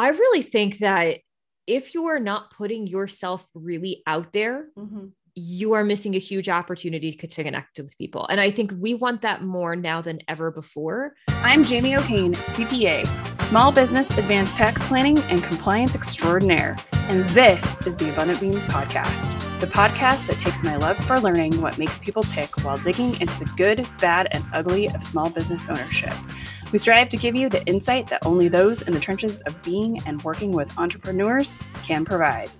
I really think that if you are not putting yourself really out there, mm-hmm. You are missing a huge opportunity to connect with people. And I think we want that more now than ever before. I'm Jamie O'Kane, CPA, Small Business Advanced Tax Planning and Compliance Extraordinaire. And this is the Abundant Beans Podcast, the podcast that takes my love for learning what makes people tick while digging into the good, bad, and ugly of small business ownership. We strive to give you the insight that only those in the trenches of being and working with entrepreneurs can provide.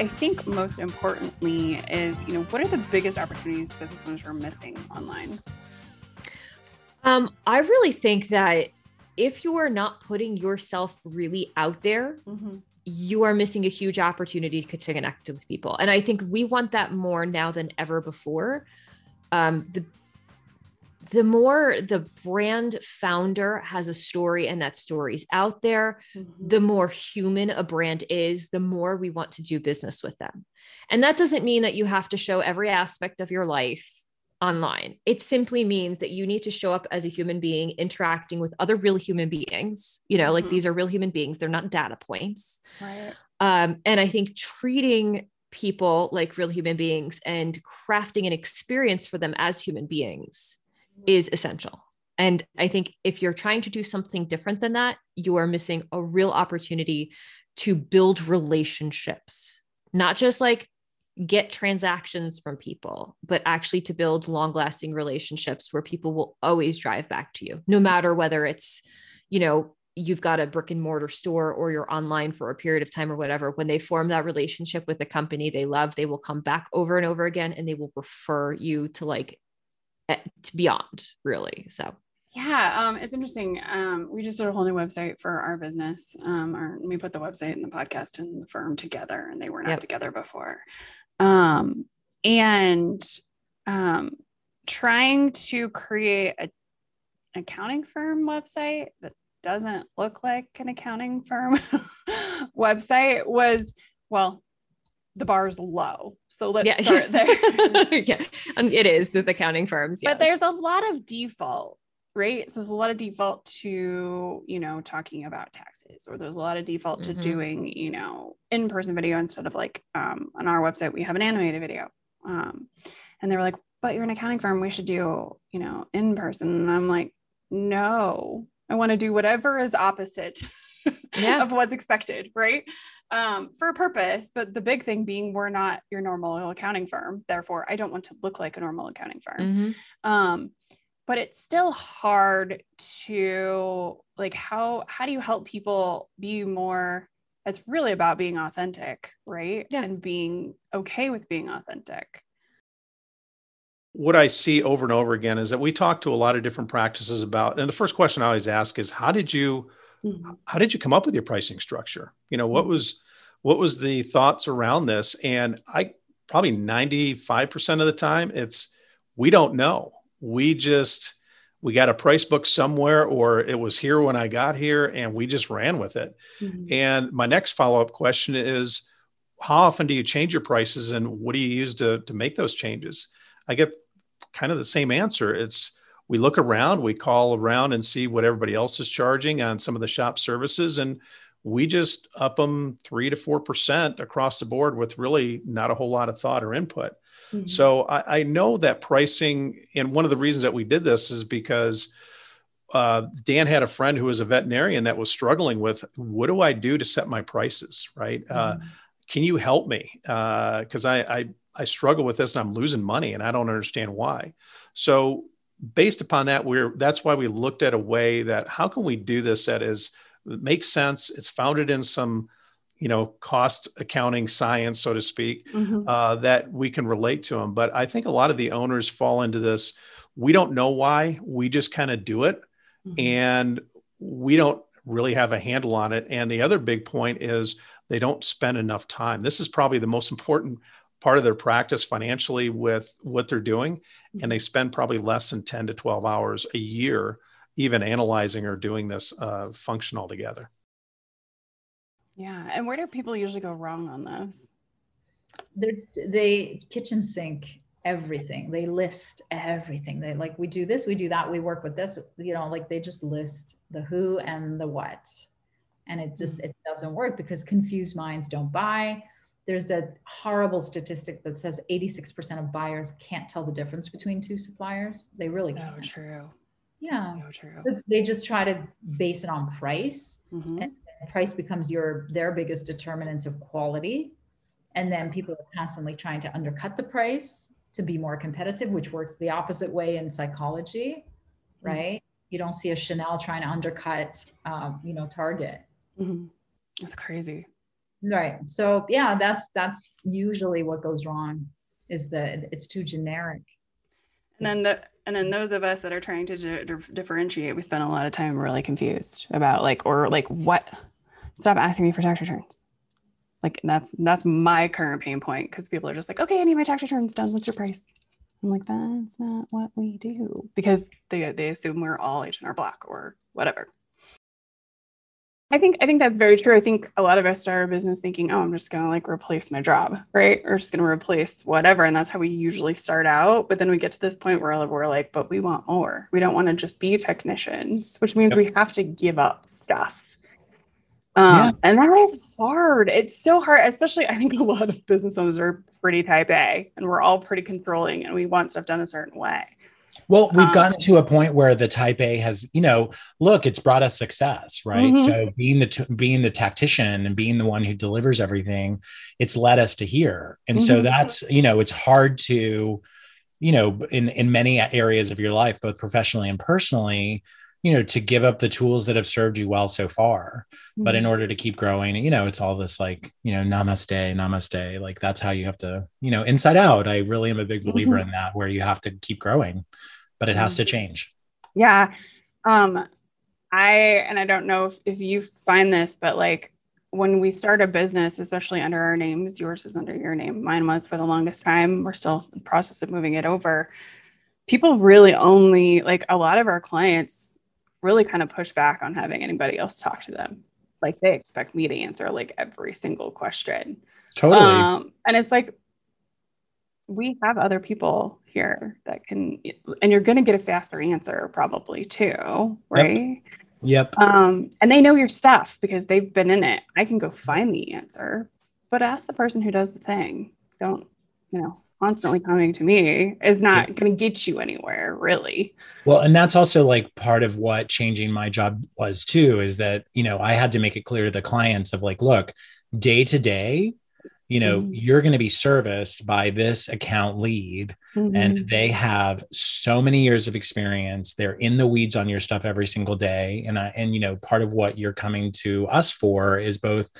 I think most importantly is, you know, what are the biggest opportunities business owners are missing online? Um, I really think that if you are not putting yourself really out there, mm-hmm. you are missing a huge opportunity to connect with people. And I think we want that more now than ever before. Um, the the more the brand founder has a story and that story's out there, mm-hmm. the more human a brand is, the more we want to do business with them. And that doesn't mean that you have to show every aspect of your life online. It simply means that you need to show up as a human being interacting with other real human beings. You know, mm-hmm. like these are real human beings, they're not data points. Right. Um, and I think treating people like real human beings and crafting an experience for them as human beings is essential. And I think if you're trying to do something different than that, you are missing a real opportunity to build relationships, not just like get transactions from people, but actually to build long lasting relationships where people will always drive back to you, no matter whether it's, you know, you've got a brick and mortar store or you're online for a period of time or whatever. When they form that relationship with the company they love, they will come back over and over again and they will refer you to like beyond really so. Yeah um, it's interesting. Um, we just did a whole new website for our business um, our, we put the website and the podcast and the firm together and they were not yep. together before. Um, and um, trying to create a accounting firm website that doesn't look like an accounting firm website was well the bar is low. So let's yeah. start there. yeah, and it is with accounting firms. Yes. But there's a lot of default, right? So there's a lot of default to, you know, talking about taxes, or there's a lot of default mm-hmm. to doing, you know, in person video instead of like um, on our website, we have an animated video. Um, and they were like, but you're an accounting firm, we should do, you know, in person. And I'm like, no, I want to do whatever is opposite yeah. of what's expected, right? Um, for a purpose. But the big thing being, we're not your normal accounting firm. Therefore, I don't want to look like a normal accounting firm. Mm-hmm. Um, but it's still hard to like how how do you help people be more it's really about being authentic right yeah. and being okay with being authentic what I see over and over again is that we talk to a lot of different practices about, and the first question I always ask is, how did you Mm-hmm. How did you come up with your pricing structure? You know, what mm-hmm. was what was the thoughts around this? And I probably 95% of the time it's we don't know. We just we got a price book somewhere or it was here when I got here and we just ran with it. Mm-hmm. And my next follow-up question is how often do you change your prices and what do you use to to make those changes? I get kind of the same answer. It's we look around, we call around and see what everybody else is charging on some of the shop services, and we just up them three to four percent across the board with really not a whole lot of thought or input. Mm-hmm. So I, I, know that pricing, and one of the reasons that we did this is because uh, Dan had a friend who was a veterinarian that was struggling with what do I do to set my prices, right? Uh, mm-hmm. Uh, can you help me? Because uh, I, I I struggle with this and I'm losing money and I don't understand why. So based upon that, we're that's why we looked at a way that how can we do this that is makes sense. It's founded in some you know cost accounting science so to speak mm-hmm. uh, that we can relate to them but i think a lot of the owners fall into this we don't know why we just kind of do it mm-hmm. and we don't really have a handle on it and the other big point is they don't spend enough time this is probably the most important part of their practice financially with what they're doing and they spend probably less than 10 to 12 hours a year even analyzing or doing this uh, function altogether. Yeah and where do people usually go wrong on those? They're, they kitchen sink everything. They list everything. They like we do this we do that we work with this you know like they just list the who and the what. And it just it doesn't work because confused minds don't buy there's a horrible statistic that says 86% of buyers can't tell the difference between two suppliers they really so can't. true yeah so true they just try to base it on price Mhm. and price becomes your their biggest determinant of quality and then people are constantly trying to undercut the price to be more competitive which works the opposite way in psychology right you don't see a chanel trying to undercut um, you know target Mhm. That's crazy. Right so yeah that's that's usually what goes wrong is that it's too generic And then the and then those of us that are trying to di- di- differentiate, we spend a lot of time really confused about like or like what. Stop asking me for tax returns. Like that's that's my current pain point because people are just like, okay, I need my tax returns done. What's your price? I'm like, that's not what we do because they they assume we're all H and R Block or whatever. I think I think that's very true. I think a lot of us start our business thinking, oh, I'm just gonna like replace my job, right? Or just gonna replace whatever. And that's how we usually start out. But then we get to this point where we're like, but we want more. We don't want to just be technicians, which means Yep. we have to give up stuff. Um, Yeah. and that is hard. It's so hard, especially I think a lot of business owners are pretty type A and we're all pretty controlling and we want stuff done a certain way. Well, we've Um, gotten to a point where the type A has, you know, look, it's brought us success, right? Mhm. So being the t- being the tactician and being the one who delivers everything, it's led us to here. And so Mhm. that's, you know, it's hard to, you know, in in many areas of your life, both professionally and personally, you know, to give up the tools that have served you well so far. But in mm-hmm. order to keep growing, you know, it's all this like, you know, namaste, namaste. Like that's how you have to, you know, inside out. I really am a big believer mm-hmm. in that, where you have to keep growing, but it has to mm-hmm. change. Yeah. Um, I, and I don't know if, if you find this, but like when we start a business, especially under our names, yours is under your name, mine was for the longest time. We're still in the process of moving it over. People really only like a lot of our clients really kind of push back on having anybody else talk to them. Like they expect me to answer like every single question. Totally. Um, and it's like we have other people here that can, and you're going to get a faster answer probably too, right? yep. Um, and they know your stuff because they've been in it. I can go find the answer, but ask the person who does the thing. Don't, you know, constantly coming to me is not going to get you anywhere, really. Well, and that's also like part of what changing my job was too, is that, you know, I had to make it clear to the clients of like, look, day to day, you know, Mhm. you're going to be serviced by this account lead Mm-hmm. and they have so many years of experience they're in the weeds on your stuff every single day and I, and you know part of what you're coming to us for is both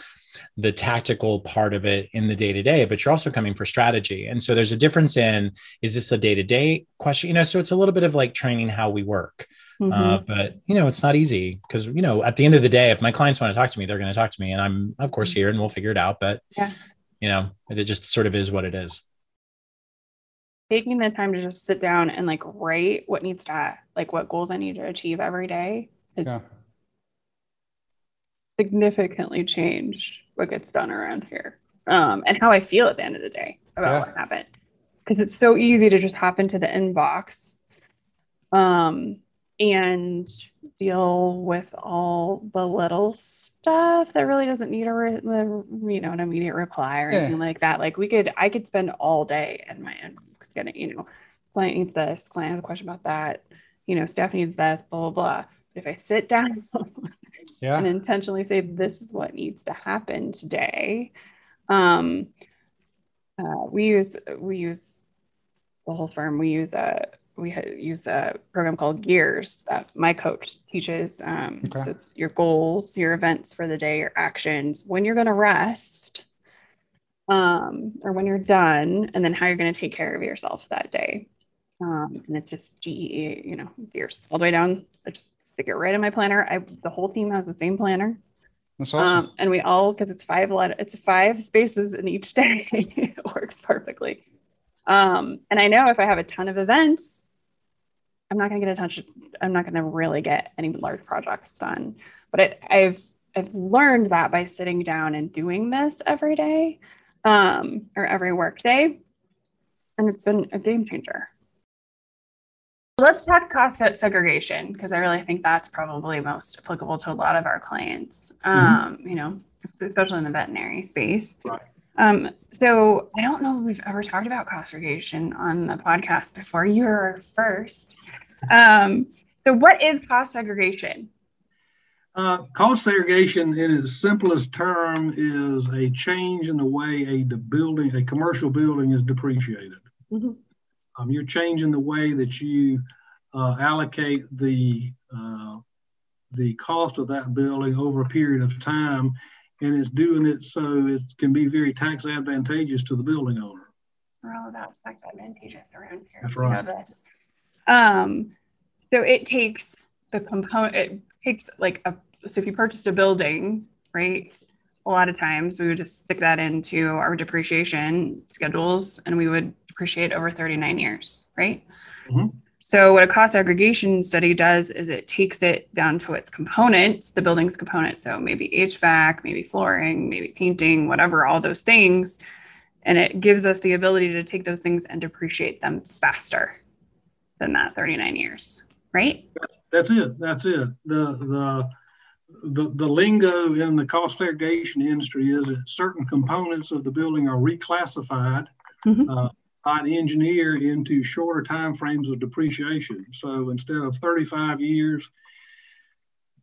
the tactical part of it in the day to day but you're also coming for strategy and so there's a difference in is this a day to day question you know so it's a little bit of like training how we work Mm-hmm. uh, but you know it's not easy because you know at the end of the day if my clients want to talk to me they're going to talk to me and i'm of course here and we'll figure it out but Yeah. you know it just sort of is what it is taking the time to just sit down and like write what needs to like what goals I need to achieve every day is Yeah. significantly changed what gets done around here um, and how I feel at the end of the day about Yeah. what happened. Because it's so easy to just hop into the inbox um, and deal with all the little stuff that really doesn't need a re- you know an immediate reply or Yeah. anything like that. Like we could, I could spend all day in my inbox getting you know, client needs this, client has a question about that, you know, staff needs this, blah blah blah. But if I sit down Yeah. and intentionally say this is what needs to happen today um uh, we use we use the whole firm we use a we use a program called gears that my coach teaches um Okay. so it's your goals your events for the day your actions when you're going to rest um or when you're done and then how you're going to take care of yourself that day um and it's just GEE, you know gears all the way down I just stick it right in my planner. I the whole team has the same planner. That's awesome. um, and we all because it's five letter it's five spaces in each day it works perfectly. Um, and i know if i have a ton of events i'm not going to get a touch i'm not going to really get any large projects done. But it, i've i've learned that by sitting down and doing this every day um, or every work day. And it's been a game changer Let's talk cost segregation because I really think that's probably most applicable to a lot of our clients. Mm-hmm. Um, you know, especially in the veterinary space. Right. Um, so I don't know if we've ever talked about cost segregation on the podcast before. You're first. Um, so what is cost segregation? Uh, cost segregation, in its simplest term, is a change in the way a building, a commercial building, is depreciated. Mm-hmm. Um, you're changing the way that you uh, allocate the uh, the cost of that building over a period of time, and it's doing it so it can be very tax advantageous to the building owner. We're all about tax advantageous around here. That's right. Um, so it takes the component. It takes like a so if you purchased a building, right? A lot of times we would just stick that into our depreciation schedules, and we would depreciate over 39 years, right? Mm-hmm. So, what a cost segregation study does is it takes it down to its components, the building's components. So, maybe HVAC, maybe flooring, maybe painting, whatever, all those things. And it gives us the ability to take those things and depreciate them faster than that 39 years, right? That's it. That's it. The, the, the, the lingo in the cost segregation industry is that certain components of the building are reclassified mm-hmm. uh, an engineer into shorter time frames of depreciation. So instead of 35 years,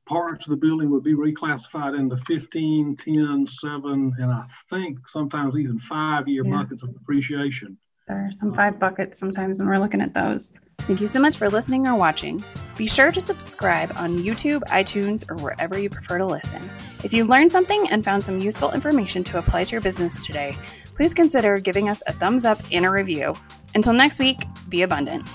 parts of the building would be reclassified into 15, 10, 7, and I think sometimes even five year yeah. buckets of depreciation. There are some five buckets sometimes when we're looking at those. Thank you so much for listening or watching. Be sure to subscribe on YouTube, iTunes, or wherever you prefer to listen. If you learned something and found some useful information to apply to your business today, please consider giving us a thumbs up and a review. Until next week, be abundant.